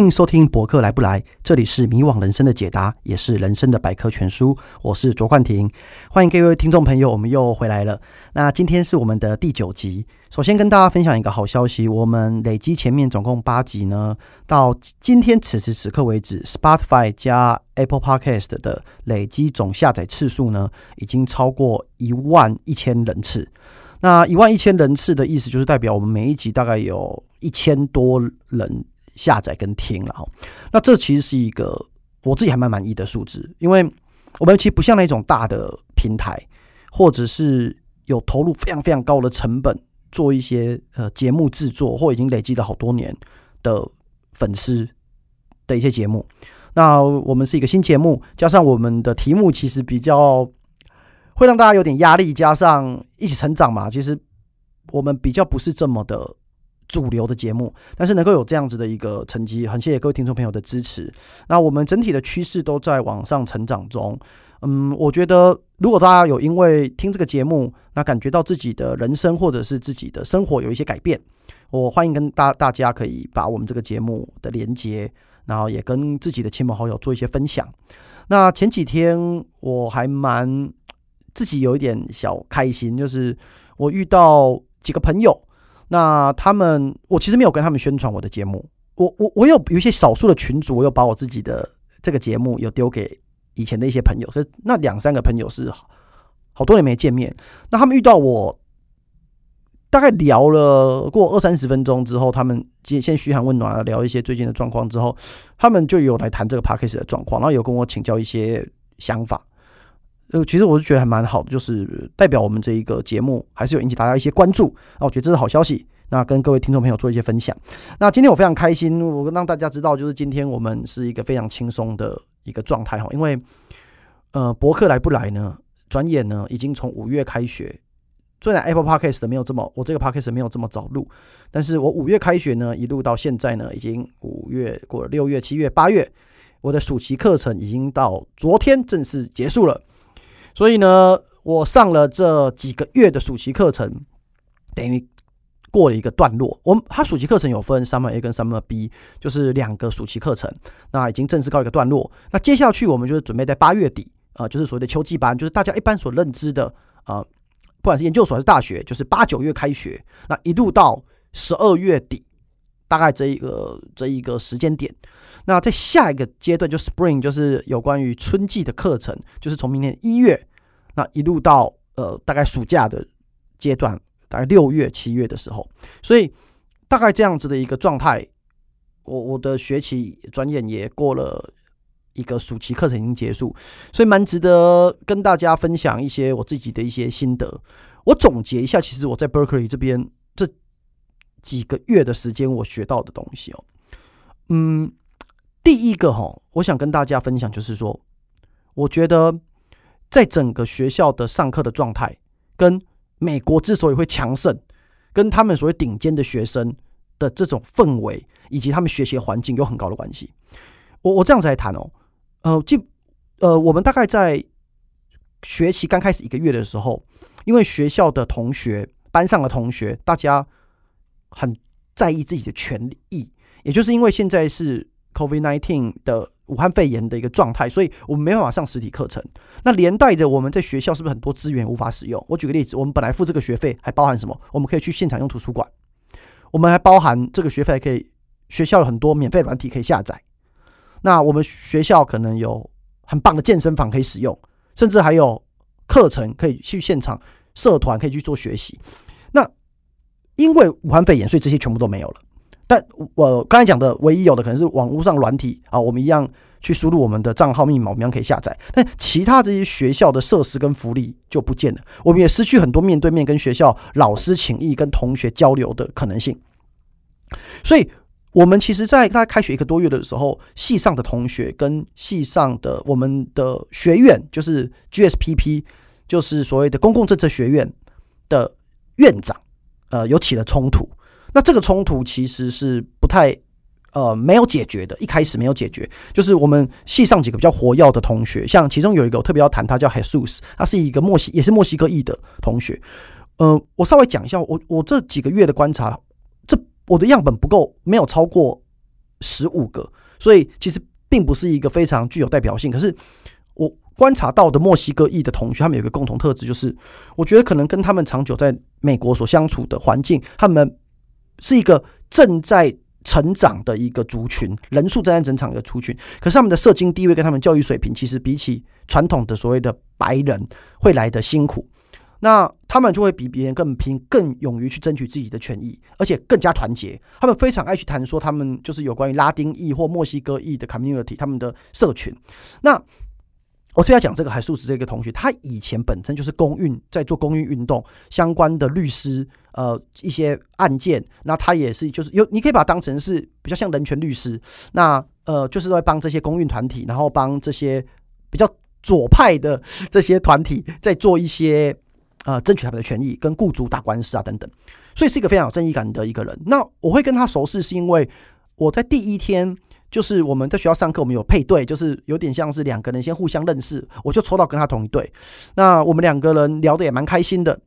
欢迎收听博客来不来，这里是迷惘人生的解答，也是人生的百科全书。我是卓冠廷，欢迎各位听众朋友，我们又回来了。那今天是我们的第九集。首先跟大家分享一个好消息，我们累积前面总共八集呢，到今天此时此刻为止，Spotify 加 Apple Podcast 的累积总下载次数呢，已经超过一万一千人次。那一万一千人次的意思，就是代表我们每一集大概有一千多人。下载跟听了哈，那这其实是一个我自己还蛮满意的数字，因为我们其实不像那种大的平台，或者是有投入非常非常高的成本做一些呃节目制作，或已经累积了好多年的粉丝的一些节目。那我们是一个新节目，加上我们的题目其实比较会让大家有点压力，加上一起成长嘛，其实我们比较不是这么的。主流的节目，但是能够有这样子的一个成绩，很谢谢各位听众朋友的支持。那我们整体的趋势都在往上成长中。嗯，我觉得如果大家有因为听这个节目，那感觉到自己的人生或者是自己的生活有一些改变，我欢迎跟大大家可以把我们这个节目的连接，然后也跟自己的亲朋好友做一些分享。那前几天我还蛮自己有一点小开心，就是我遇到几个朋友。那他们，我其实没有跟他们宣传我的节目。我我我有有一些少数的群组，我有把我自己的这个节目有丢给以前的一些朋友。所以那两三个朋友是好多年没见面。那他们遇到我，大概聊了过二三十分钟之后，他们先先嘘寒问暖啊，聊一些最近的状况之后，他们就有来谈这个 Podcast 的状况，然后有跟我请教一些想法。呃，其实我是觉得还蛮好的，就是代表我们这一个节目还是有引起大家一些关注，那我觉得这是好消息。那跟各位听众朋友做一些分享。那今天我非常开心，我让大家知道，就是今天我们是一个非常轻松的一个状态哈，因为呃，博客来不来呢，转眼呢已经从五月开学，虽然 Apple Podcast 没有这么，我这个 Podcast 没有这么早录，但是我五月开学呢，一路到现在呢，已经五月过了六月、七月、八月，我的暑期课程已经到昨天正式结束了。所以呢，我上了这几个月的暑期课程，等于过了一个段落。我们他暑期课程有分 Summer A 跟 Summer B，就是两个暑期课程，那已经正式告一个段落。那接下去我们就是准备在八月底啊、就是所谓的秋季班，就是大家一般所认知的啊、呃，不管是研究所还是大学，就是八九月开学，那一路到十二月底，大概这一个这一个时间点。那在下一个阶段就 Spring，就是有关于春季的课程，就是从明年一月，那一路到呃大概暑假的阶段，大概六月七月的时候，所以大概这样子的一个状态，我我的学期转眼也过了一个暑期课程已经结束，所以蛮值得跟大家分享一些我自己的一些心得。我总结一下，其实我在 Berkeley 这边这几个月的时间，我学到的东西哦，嗯。第一个哈，我想跟大家分享，就是说，我觉得在整个学校的上课的状态，跟美国之所以会强盛，跟他们所谓顶尖的学生的这种氛围，以及他们学习环境有很高的关系。我我这样子来谈哦，呃，就呃，我们大概在学习刚开始一个月的时候，因为学校的同学、班上的同学，大家很在意自己的权益，也就是因为现在是。COVID-19 的武汉肺炎的一个状态，所以我们没办法上实体课程。那连带的，我们在学校是不是很多资源无法使用？我举个例子，我们本来付这个学费还包含什么？我们可以去现场用图书馆，我们还包含这个学费可以学校有很多免费软体可以下载。那我们学校可能有很棒的健身房可以使用，甚至还有课程可以去现场，社团可以去做学习。那因为武汉肺炎，所以这些全部都没有了。但我刚才讲的唯一有的可能是网络上软体啊，我们一样去输入我们的账号密码，我们一样可以下载。但其他这些学校的设施跟福利就不见了，我们也失去很多面对面跟学校老师请益、跟同学交流的可能性。所以，我们其实，在大概开学一个多月的时候，系上的同学跟系上的我们的学院，就是 GSPP，就是所谓的公共政策学院的院长，呃，有起了冲突。那这个冲突其实是不太呃没有解决的，一开始没有解决，就是我们系上几个比较活跃的同学，像其中有一个我特别要谈，他叫 Jesus，他是一个墨西也是墨西哥裔的同学。呃，我稍微讲一下，我我这几个月的观察，这我的样本不够，没有超过十五个，所以其实并不是一个非常具有代表性。可是我观察到的墨西哥裔的同学，他们有一个共同特质，就是我觉得可能跟他们长久在美国所相处的环境，他们是一个正在成长的一个族群，人数正在增长的族群。可是他们的社经地位跟他们教育水平，其实比起传统的所谓的白人，会来得辛苦。那他们就会比别人更拼，更勇于去争取自己的权益，而且更加团结。他们非常爱去谈说，他们就是有关于拉丁裔或墨西哥裔的 community，他们的社群。那我最要讲这个海素子这个同学，他以前本身就是公运，在做公运运动相关的律师，呃，一些案件。那他也是就是有，你可以把它当成是比较像人权律师。那呃，就是在帮这些公运团体，然后帮这些比较左派的这些团体在做一些。呃，争取他们的权益，跟雇主打官司啊，等等，所以是一个非常有正义感的一个人。那我会跟他熟识，是因为我在第一天，就是我们在学校上课，我们有配对，就是有点像是两个人先互相认识，我就抽到跟他同一队。那我们两个人聊得也蛮开心的。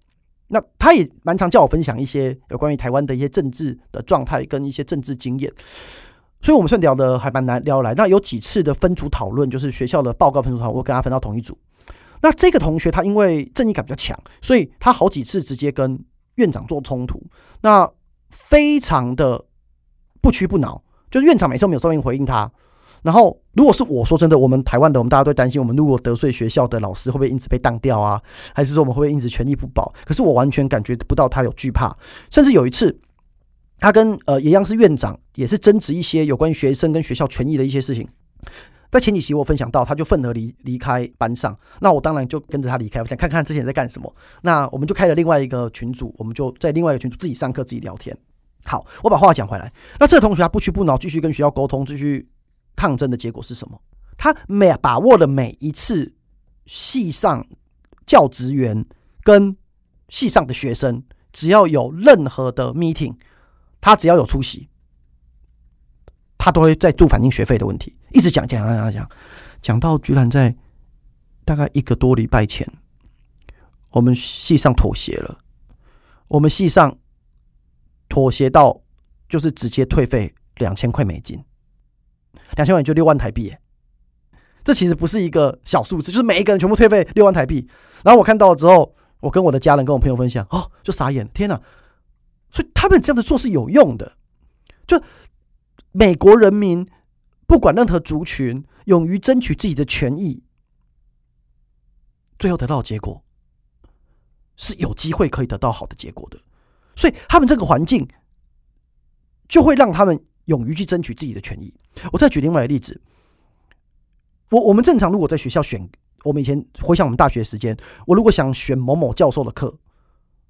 那他也蛮常叫我分享一些有关于台湾的一些政治的状态跟一些政治经验，所以我们算聊得还蛮难聊来。那有几次的分组讨论，就是学校的报告分组讨论，我跟他分到同一组。那这个同学他因为正义感比较强，所以他好几次直接跟院长做冲突，那非常的不屈不挠，就是院长每次没有正面回应他。然后如果是我说真的，我们台湾的我们大家都担心，我们如果得罪学校的老师，会不会因此被当掉啊？还是说我们会不会因此权力不保？可是我完全感觉不到他有惧怕，甚至有一次，他跟呃一样是院长，也是争执一些有关于学生跟学校权益的一些事情。在前几期我分享到，他就愤而离离开班上，那我当然就跟着他离开，我想看看之前在干什么。那我们就开了另外一个群组，我们就在另外一个群组自己上课自己聊天。好，我把话讲回来。那这个同学他不屈不挠，继续跟学校沟通，继续抗争的结果是什么？他每把握了每一次系上教职员跟系上的学生，只要有任何的 meeting，他只要有出席。他都会在做反映学费的问题，一直讲讲讲讲讲，讲到居然在大概一个多礼拜前，我们系上妥协了。我们系上妥协到就是直接退费两千块美金，两千块就六万台币。这其实不是一个小数字，就是每一个人全部退费六万台币。然后我看到之后，我跟我的家人跟我朋友分享，哦，就傻眼，天哪！所以他们这样子做是有用的，就。美国人民不管任何族群，勇于争取自己的权益，最后得到的结果是有机会可以得到好的结果的。所以他们这个环境就会让他们勇于去争取自己的权益。我再举另外一个例子，我我们正常如果在学校选，我们以前回想我们大学时间，我如果想选某某教授的课，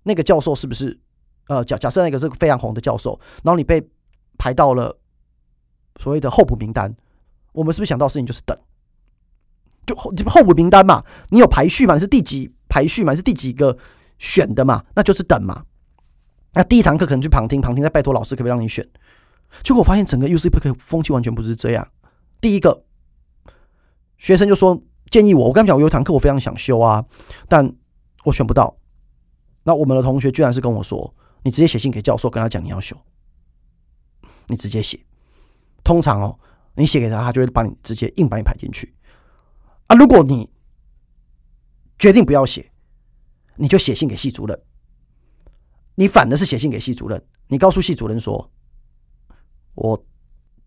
那个教授是不是呃假假设那个是个非常红的教授，然后你被排到了。所谓的候补名单，我们是不是想到事情就是等？就候候补名单嘛，你有排序嘛？你是第几排序嘛？你是第几个选的嘛？那就是等嘛。那第一堂课可能去旁听，旁听再拜托老师可不可以让你选？结果我发现整个 UCBOOK 风气完全不是这样。第一个学生就说建议我，我刚讲我有一堂课我非常想修啊，但我选不到。那我们的同学居然是跟我说，你直接写信给教授，跟他讲你要修，你直接写。通常哦，你写给他，他就会帮你直接硬把你排进去啊。如果你决定不要写，你就写信给系主任。你反的是写信给系主任，你告诉系主任说：“我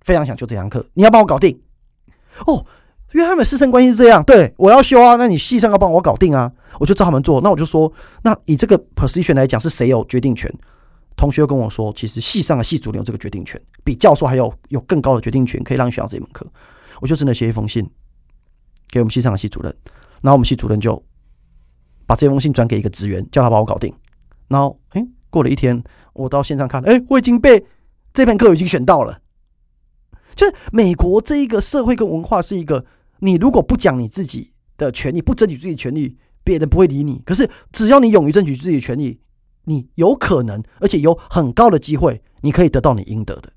非常想修这堂课，你要帮我搞定。”哦，因为他们师生关系是这样，对，我要修啊，那你系上要帮我搞定啊，我就照他们做。那我就说，那以这个 position 来讲，是谁有决定权？同学又跟我说，其实系上的系主任有这个决定权，比教授还有有更高的决定权，可以让你选到这门课。我就真的写一封信给我们系上的系主任，然后我们系主任就把这封信转给一个职员，叫他帮我搞定。然后，哎，过了一天，我到线上看，哎，我已经被这门课已经选到了。就是美国这一个社会跟文化是一个，你如果不讲你自己的权利，不争取自己权利，别人不会理你。可是只要你勇于争取自己权利。你有可能，而且有很高的机会，你可以得到你应得的。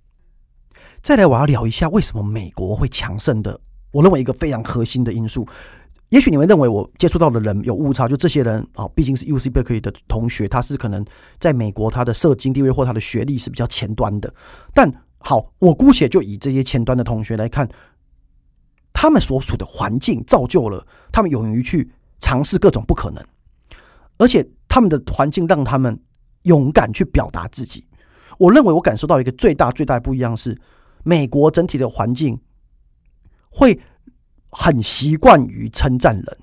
再来，我要聊一下为什么美国会强盛的。我认为一个非常核心的因素，也许你们认为我接触到的人有误差，就这些人啊，毕竟是 UC Berkeley 的同学，他是可能在美国他的社经地位或他的学历是比较前端的。但好，我姑且就以这些前端的同学来看，他们所处的环境造就了他们勇于去尝试各种不可能，而且他们的环境让他们勇敢去表达自己。我认为我感受到一个最大最大的不一样是，美国整体的环境会很习惯于称赞人。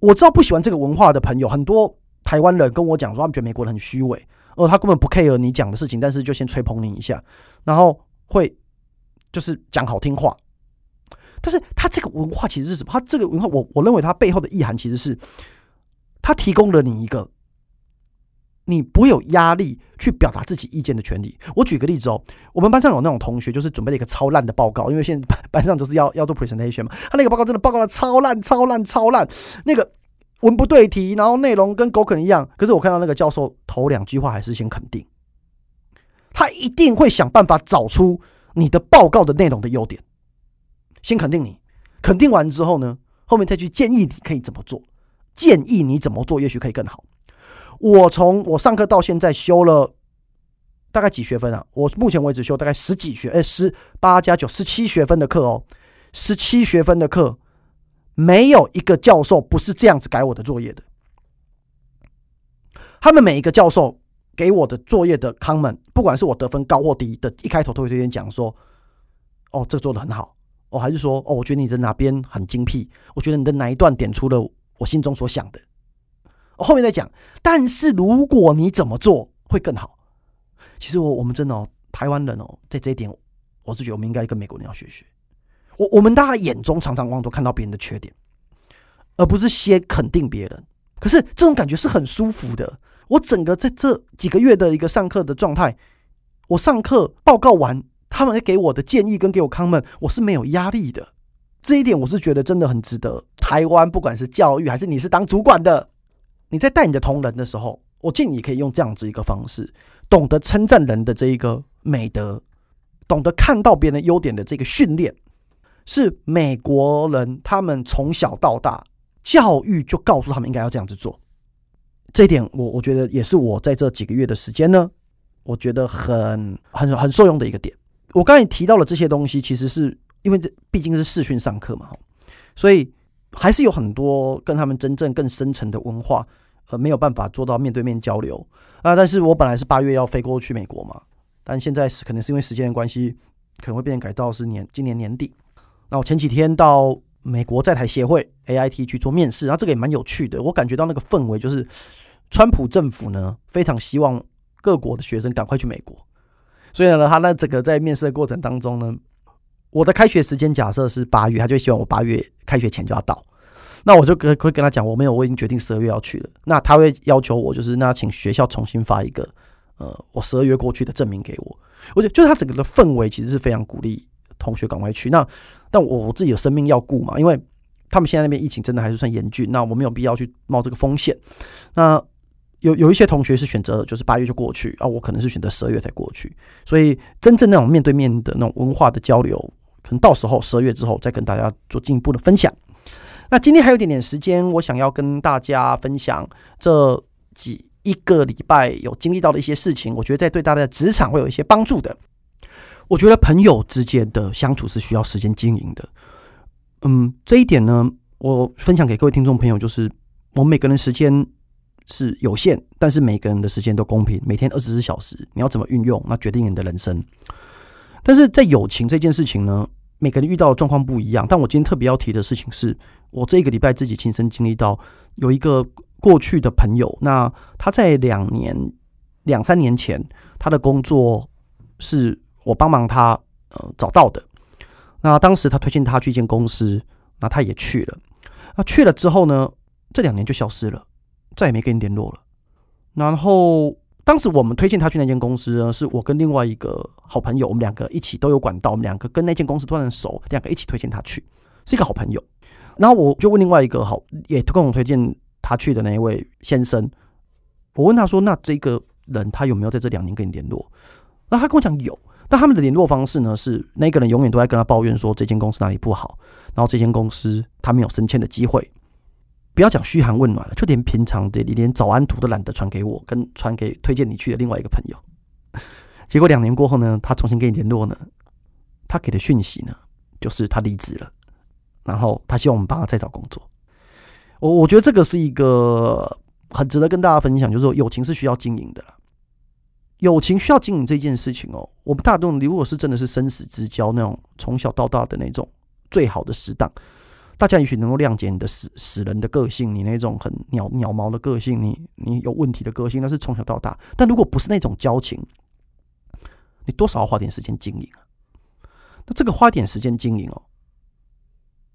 我知道不喜欢这个文化的朋友，很多台湾人跟我讲说，他们觉得美国人很虚伪，哦，他根本不 care 你讲的事情，但是就先吹捧你一下，然后会就是讲好听话。但是他这个文化其实是什么？他这个文化，我我认为他背后的意涵其实是，他提供了你一个你不会有压力去表达自己意见的权利。我举个例子哦，我们班上有那种同学，就是准备了一个超烂的报告，因为现在班班上就是要要做 presentation 嘛，他那个报告真的报告的超烂、超烂、超烂，那个文不对题，然后内容跟狗啃一样。可是我看到那个教授头两句话还是先肯定，他一定会想办法找出你的报告的内容的优点。先肯定你，肯定完之后呢，后面再去建议你可以怎么做，建议你怎么做，也许可以更好。我从我上课到现在修了大概几学分啊？我目前为止修大概十几学，哎，十八加九，十七学分的课哦，十七学分的课，没有一个教授不是这样子改我的作业的。他们每一个教授给我的作业的 comment，不管是我得分高或低的，一开头都会推荐讲说，哦，这做的很好。哦还是说，哦，我觉得你的哪边很精辟，我觉得你的哪一段点出了我心中所想的，后面再讲。但是如果你怎么做会更好，其实我我们真的哦，台湾人哦，在这一点，我是觉得我们应该跟美国人要学学。我我们大家眼中常常往往都看到别人的缺点，而不是先肯定别人。可是这种感觉是很舒服的。我整个在这几个月的一个上课的状态，我上课报告完。他们给我的建议跟给我 comment，我是没有压力的。这一点我是觉得真的很值得。台湾不管是教育还是你是当主管的，你在带你的同仁的时候，我建议你可以用这样子一个方式，懂得称赞人的这一个美德，懂得看到别人优点的这个训练，是美国人他们从小到大教育就告诉他们应该要这样子做。这一点我我觉得也是我在这几个月的时间呢，我觉得很很很受用的一个点。我刚才提到了这些东西，其实是因为这毕竟是视讯上课嘛，所以还是有很多跟他们真正更深层的文化，呃，没有办法做到面对面交流啊。但是我本来是八月要飞过去美国嘛，但现在是可能是因为时间的关系，可能会变改到是年今年年底。那我前几天到美国在台协会 AIT 去做面试，然后这个也蛮有趣的，我感觉到那个氛围就是，川普政府呢非常希望各国的学生赶快去美国。所以呢，他那整个在面试的过程当中呢，我的开学时间假设是八月，他就希望我八月开学前就要到。那我就跟会跟他讲，我没有，我已经决定十二月要去了。那他会要求我，就是那请学校重新发一个呃，我十二月过去的证明给我。我觉得就是他整个的氛围其实是非常鼓励同学赶快去。那但我我自己有生命要顾嘛，因为他们现在那边疫情真的还是算严峻，那我没有必要去冒这个风险。那。有有一些同学是选择就是八月就过去啊，我可能是选择十二月才过去，所以真正那种面对面的那种文化的交流，可能到时候十二月之后再跟大家做进一步的分享。那今天还有点点时间，我想要跟大家分享这几一个礼拜有经历到的一些事情，我觉得在对大家的职场会有一些帮助的。我觉得朋友之间的相处是需要时间经营的，嗯，这一点呢，我分享给各位听众朋友，就是我们每个人时间。是有限，但是每个人的时间都公平，每天二十四小时，你要怎么运用，那决定你的人生。但是在友情这件事情呢，每个人遇到的状况不一样。但我今天特别要提的事情是，我这个礼拜自己亲身经历到，有一个过去的朋友，那他在两年、两三年前，他的工作是我帮忙他呃找到的。那当时他推荐他去一间公司，那他也去了。那去了之后呢，这两年就消失了。再也没跟你联络了。然后当时我们推荐他去那间公司呢，是我跟另外一个好朋友，我们两个一起都有管道，我们两个跟那间公司都很熟，两个一起推荐他去，是一个好朋友。然后我就问另外一个好也跟我推荐他去的那一位先生，我问他说：“那这个人他有没有在这两年跟你联络？”那他跟我讲有，但他们的联络方式呢，是那个人永远都在跟他抱怨说这间公司哪里不好，然后这间公司他没有升迁的机会。不要讲嘘寒问暖了，就连平常的你连早安图都懒得传给我，跟传给推荐你去的另外一个朋友。结果两年过后呢，他重新跟你联络呢，他给的讯息呢，就是他离职了，然后他希望我们帮他再找工作。我我觉得这个是一个很值得跟大家分享，就是说友情是需要经营的，友情需要经营这件事情哦。我们大众如果是真的是生死之交那种从小到大的那种最好的死党，大家也许能够谅解你的死死人的个性，你那种很鸟鸟毛的个性，你你有问题的个性，那是从小到大。但如果不是那种交情，你多少要花点时间经营啊？那这个花点时间经营哦，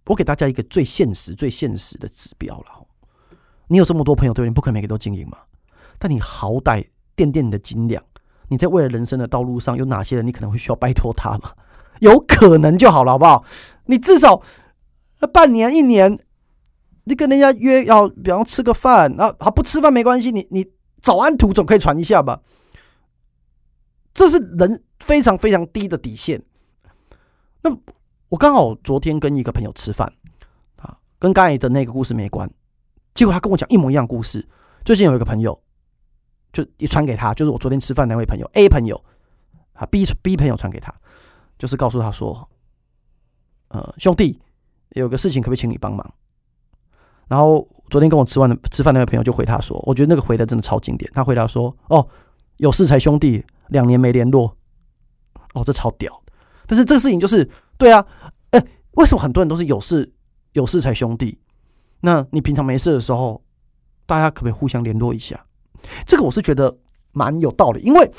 我给大家一个最现实、最现实的指标了。你有这么多朋友，对不对？你不可能每个都经营嘛。但你好歹掂掂你的斤两，你在未来人生的道路上有哪些人，你可能会需要拜托他嘛？有可能就好了，好不好？你至少半年、一年，你跟人家约要，比方吃个饭，啊，好不吃饭没关系，你你早安图总可以传一下吧？这是人非常非常低的底线。那我刚好昨天跟一个朋友吃饭啊，跟刚才的那个故事没关。结果他跟我讲一模一样故事。最近有一个朋友，就也传给他，就是我昨天吃饭那位朋友 A 朋友啊，B B 朋友传给他，就是告诉他说，呃，兄弟，有个事情可不可以请你帮忙？然后昨天跟我吃完的吃饭那位朋友就回他说，我觉得那个回的真的超经典。他回答说，哦，有事才兄弟。两年没联络，哦，这超屌！但是这个事情就是，对啊，哎、为什么很多人都是有事有事才兄弟？那你平常没事的时候，大家可不可以互相联络一下？这个我是觉得蛮有道理，因为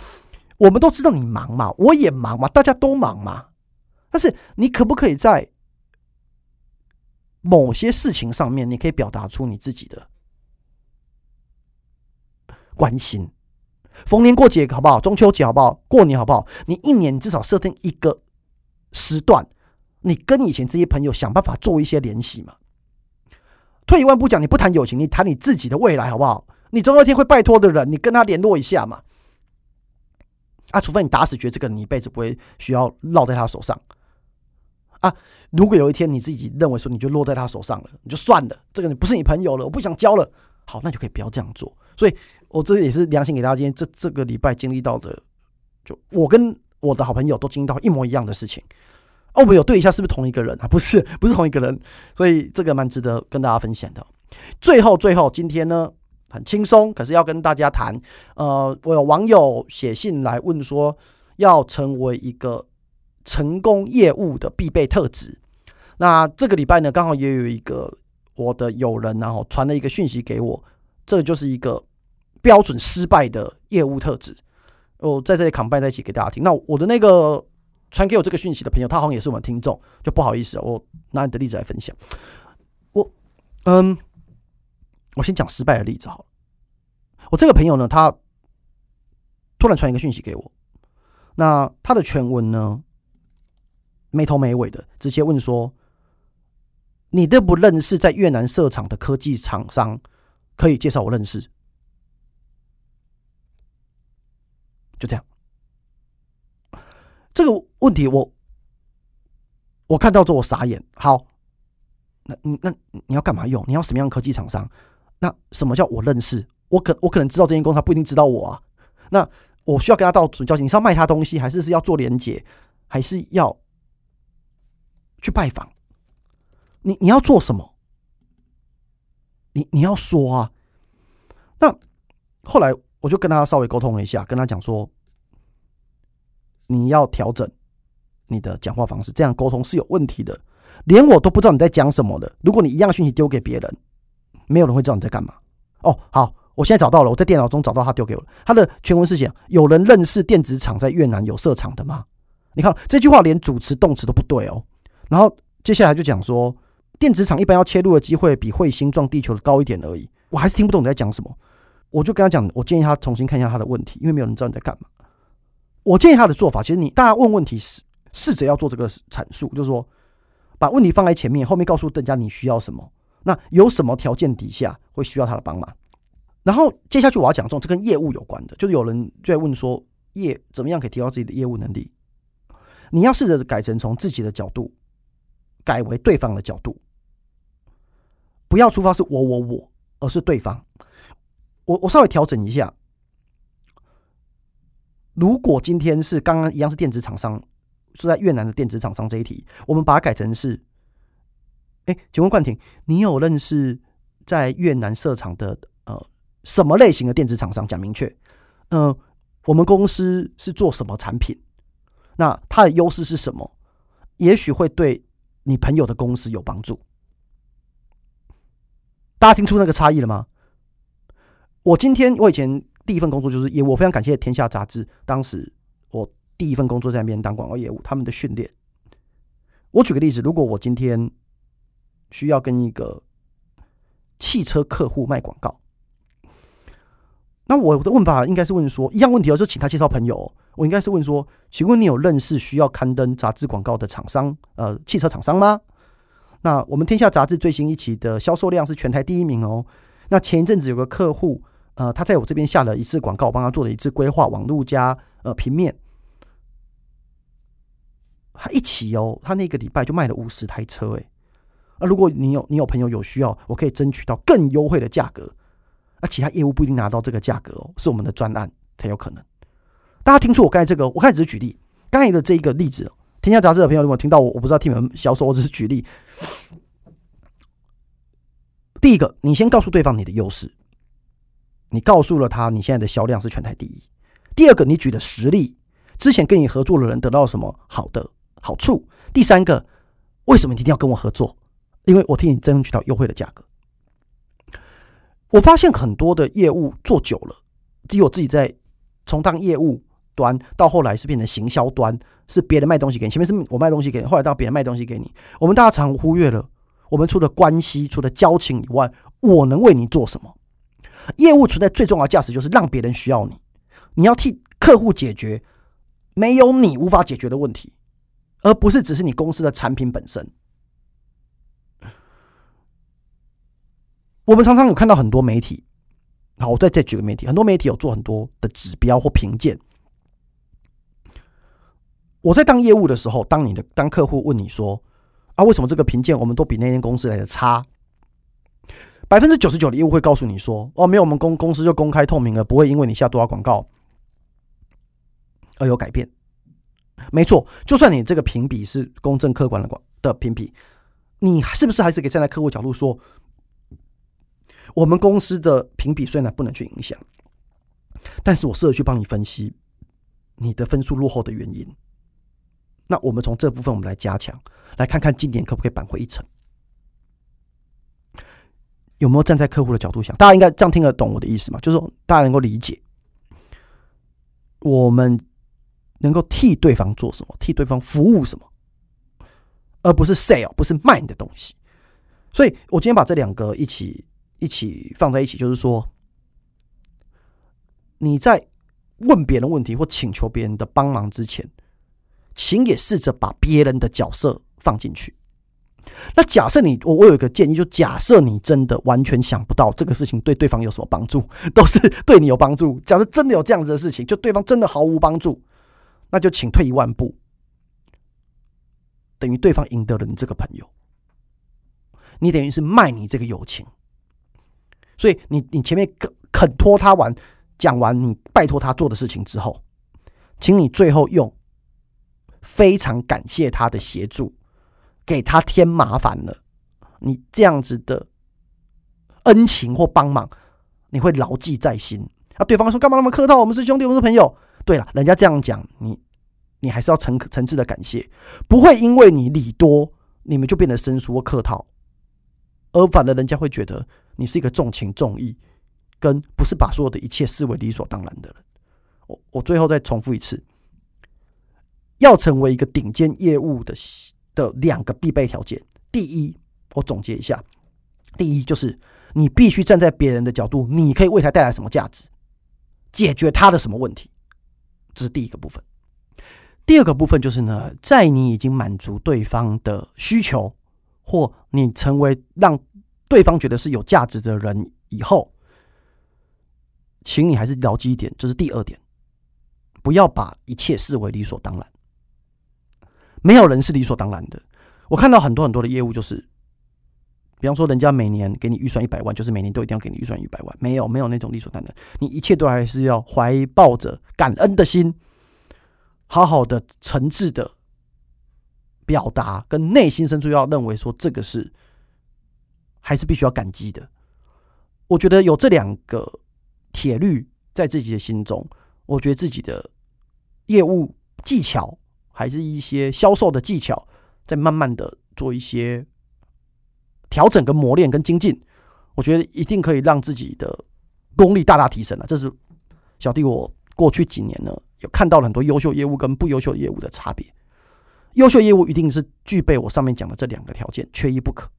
我们都知道你忙嘛，我也忙嘛，大家都忙嘛。但是你可不可以在某些事情上面，你可以表达出你自己的关心？逢年过节好不好？中秋节好不好？过年好不好？你一年至少设定一个时段，你跟以前这些朋友想办法做一些联系嘛。退一万步讲，你不谈友情，你谈你自己的未来好不好？你总有一天会拜托的人，你跟他联络一下嘛。啊，除非你打死觉得这个你一辈子不会需要落在他手上啊。如果有一天你自己认为说你就落在他手上了，你就算了，这个你不是你朋友了，我不想交了。好，那就可以不要这样做。所以。我这也是良心给大家，今天这这个礼拜经历到的，就我跟我的好朋友都经历到一模一样的事情。哦，我有对一下是不是同一个人啊？不是，不是同一个人，所以这个蛮值得跟大家分享的。最后，最后今天呢很轻松，可是要跟大家谈。呃，我有网友写信来问说，要成为一个成功业务的必备特质。那这个礼拜呢，刚好也有一个我的友人，然后传了一个讯息给我，这就是一个。标准失败的业务特质，我在这里 combine 在一起给大家听。那我的那个传给我这个讯息的朋友，他好像也是我们听众，就不好意思，我拿你的例子来分享。我，嗯，我先讲失败的例子好了。我这个朋友呢，他突然传一个讯息给我，那他的全文呢，没头没尾的，直接问说：“你认不认识在越南设厂的科技厂商？可以介绍我认识。”就这样，这个问题我我看到之后我傻眼。好，那你那你要干嘛用？你要什么样的科技厂商？那什么叫我认识？我可我可能知道这间公司，他不一定知道我啊。那我需要跟他到处交情？你是要卖他东西，还是是要做连结，还是要去拜访？你你要做什么？你你要说啊。那后来。我就跟他稍微沟通了一下，跟他讲说，你要调整你的讲话方式，这样沟通是有问题的。连我都不知道你在讲什么的，如果你一样讯息丢给别人，没有人会知道你在干嘛。哦，好，我现在找到了，我在电脑中找到他丢给我他的全文是写：有人认识电子厂在越南有设厂的吗？你看这句话连主词动词都不对哦。然后接下来就讲说，电子厂一般要切入的机会比彗星撞地球的高一点而已。我还是听不懂你在讲什么。我就跟他讲，我建议他重新看一下他的问题，因为没有人知道你在干嘛。我建议他的做法，其实你大家问问题时，试着要做这个阐述，就是说把问题放在前面，后面告诉人家你需要什么，那有什么条件底下会需要他的帮忙。然后接下去我要讲这种这跟业务有关的，就是有人就在问说，业怎么样可以提高自己的业务能力？你要试着改成从自己的角度改为对方的角度，不要出发是我我我，而是对方。我我稍微调整一下，如果今天是刚刚一样是电子厂商，是在越南的电子厂商这一题，我们把它改成是，哎，请问冠廷，你有认识在越南设厂的呃什么类型的电子厂商？讲明确，嗯、我们公司是做什么产品？那它的优势是什么？也许会对你朋友的公司有帮助。大家听出那个差异了吗？我今天我以前第一份工作就是也，我非常感谢《天下杂志》，当时我第一份工作在那边当广告业务，他们的训练。我举个例子，如果我今天需要跟一个汽车客户卖广告，那我的问法应该是问说一样问题哦，就请他介绍朋友。我应该是问说，请问你有认识需要刊登杂志广告的厂商，呃，汽车厂商吗？那我们天下杂志最新一期的销售量是全台第一名哦。那前一阵子有个客户，呃，他在我这边下了一次广告，帮他做了一次规划，网络加呃平面，他一起哦，他那个礼拜就卖了五十台车诶。啊，如果你有你有朋友有需要，我可以争取到更优惠的价格。啊，其他业务不一定拿到这个价格哦，是我们的专案才有可能。大家听出我刚才这个？我刚才只是举例，刚才的这一个例子，天下杂志的朋友如果听到我，我不知道听你们销售，我只是举例。第一个，你先告诉对方你的优势，你告诉了他你现在的销量是全台第一。第二个，你举的实例，之前跟你合作的人得到什么好的好处。第三个，为什么你一定要跟我合作？因为我替你争取到优惠的价格。我发现很多的业务做久了，只有自己在从当业务。端到后来是变成行销端，是别人卖东西给你，前面是我卖东西给你，后来到别人卖东西给你。我们大家常忽略了，我们除了关系、除了交情以外，我能为你做什么？业务存在最重要的价值就是让别人需要你，你要替客户解决没有你无法解决的问题，而不是只是你公司的产品本身。我们常常有看到很多媒体，好，我再再举个媒体，很多媒体有做很多的指标或评鉴。我在当业务的时候，当你的当客户问你说：“啊，为什么这个评鉴我们都比那间公司来的差？”百分之九十九的业务会告诉你说：“哦，没有，我们公公司就公开透明了，不会因为你下多少广告而有改变。”没错，就算你这个评比是公正客观的广的评比，你是不是还是可以站在客户角度说：“我们公司的评比虽然不能去影响，但是我试着去帮你分析你的分数落后的原因。”那我们从这部分我们来加强，来看看今年可不可以扳回一城？有没有站在客户的角度想？大家应该这样听得懂我的意思吗？就是说大家能够理解，我们能够替对方做什么，替对方服务什么，而不是 sell，不是卖你的东西。所以我今天把这两个一起一起放在一起，就是说你在问别人问题或请求别人的帮忙之前。请也试着把别人的角色放进去。那假设你，我我有一个建议，就假设你真的完全想不到这个事情对对方有什么帮助，都是对你有帮助。假设真的有这样子的事情，就对方真的毫无帮助，那就请退一万步，等于对方赢得了你这个朋友，你等于是卖你这个友情。所以你你前面肯肯托他完讲完你拜托他做的事情之后，请你最后用。非常感谢他的协助，给他添麻烦了。你这样子的恩情或帮忙，你会牢记在心。啊，对方说干嘛那么客套？我们是兄弟，我们是朋友。对了，人家这样讲，你你还是要诚诚挚的感谢，不会因为你礼多，你们就变得生疏或客套，而反而人家会觉得你是一个重情重义，跟不是把所有的一切视为理所当然的人。我我最后再重复一次。要成为一个顶尖业务的的两个必备条件，第一，我总结一下，第一就是你必须站在别人的角度，你可以为他带来什么价值，解决他的什么问题，这是第一个部分。第二个部分就是呢，在你已经满足对方的需求，或你成为让对方觉得是有价值的人以后，请你还是牢记一点，这是第二点，不要把一切视为理所当然。没有人是理所当然的。我看到很多很多的业务，就是比方说，人家每年给你预算一百万，就是每年都一定要给你预算一百万，没有没有那种理所当然，你一切都还是要怀抱着感恩的心，好好的诚挚的表达，跟内心深处要认为说这个是还是必须要感激的。我觉得有这两个铁律在自己的心中，我觉得自己的业务技巧，还是一些销售的技巧，在慢慢的做一些调整、跟磨练、跟精进，我觉得一定可以让自己的功力大大提升了。这是小弟我过去几年呢，有看到了很多优秀业务跟不优秀业务的差别。优秀业务一定是具备我上面讲的这两个条件，缺一不可。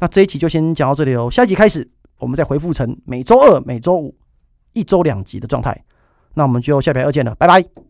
那这一集就先讲到这里哦，下一集开始我们再回复成每周二、每周五一周两集的状态。那我们就下礼拜二见了，拜拜。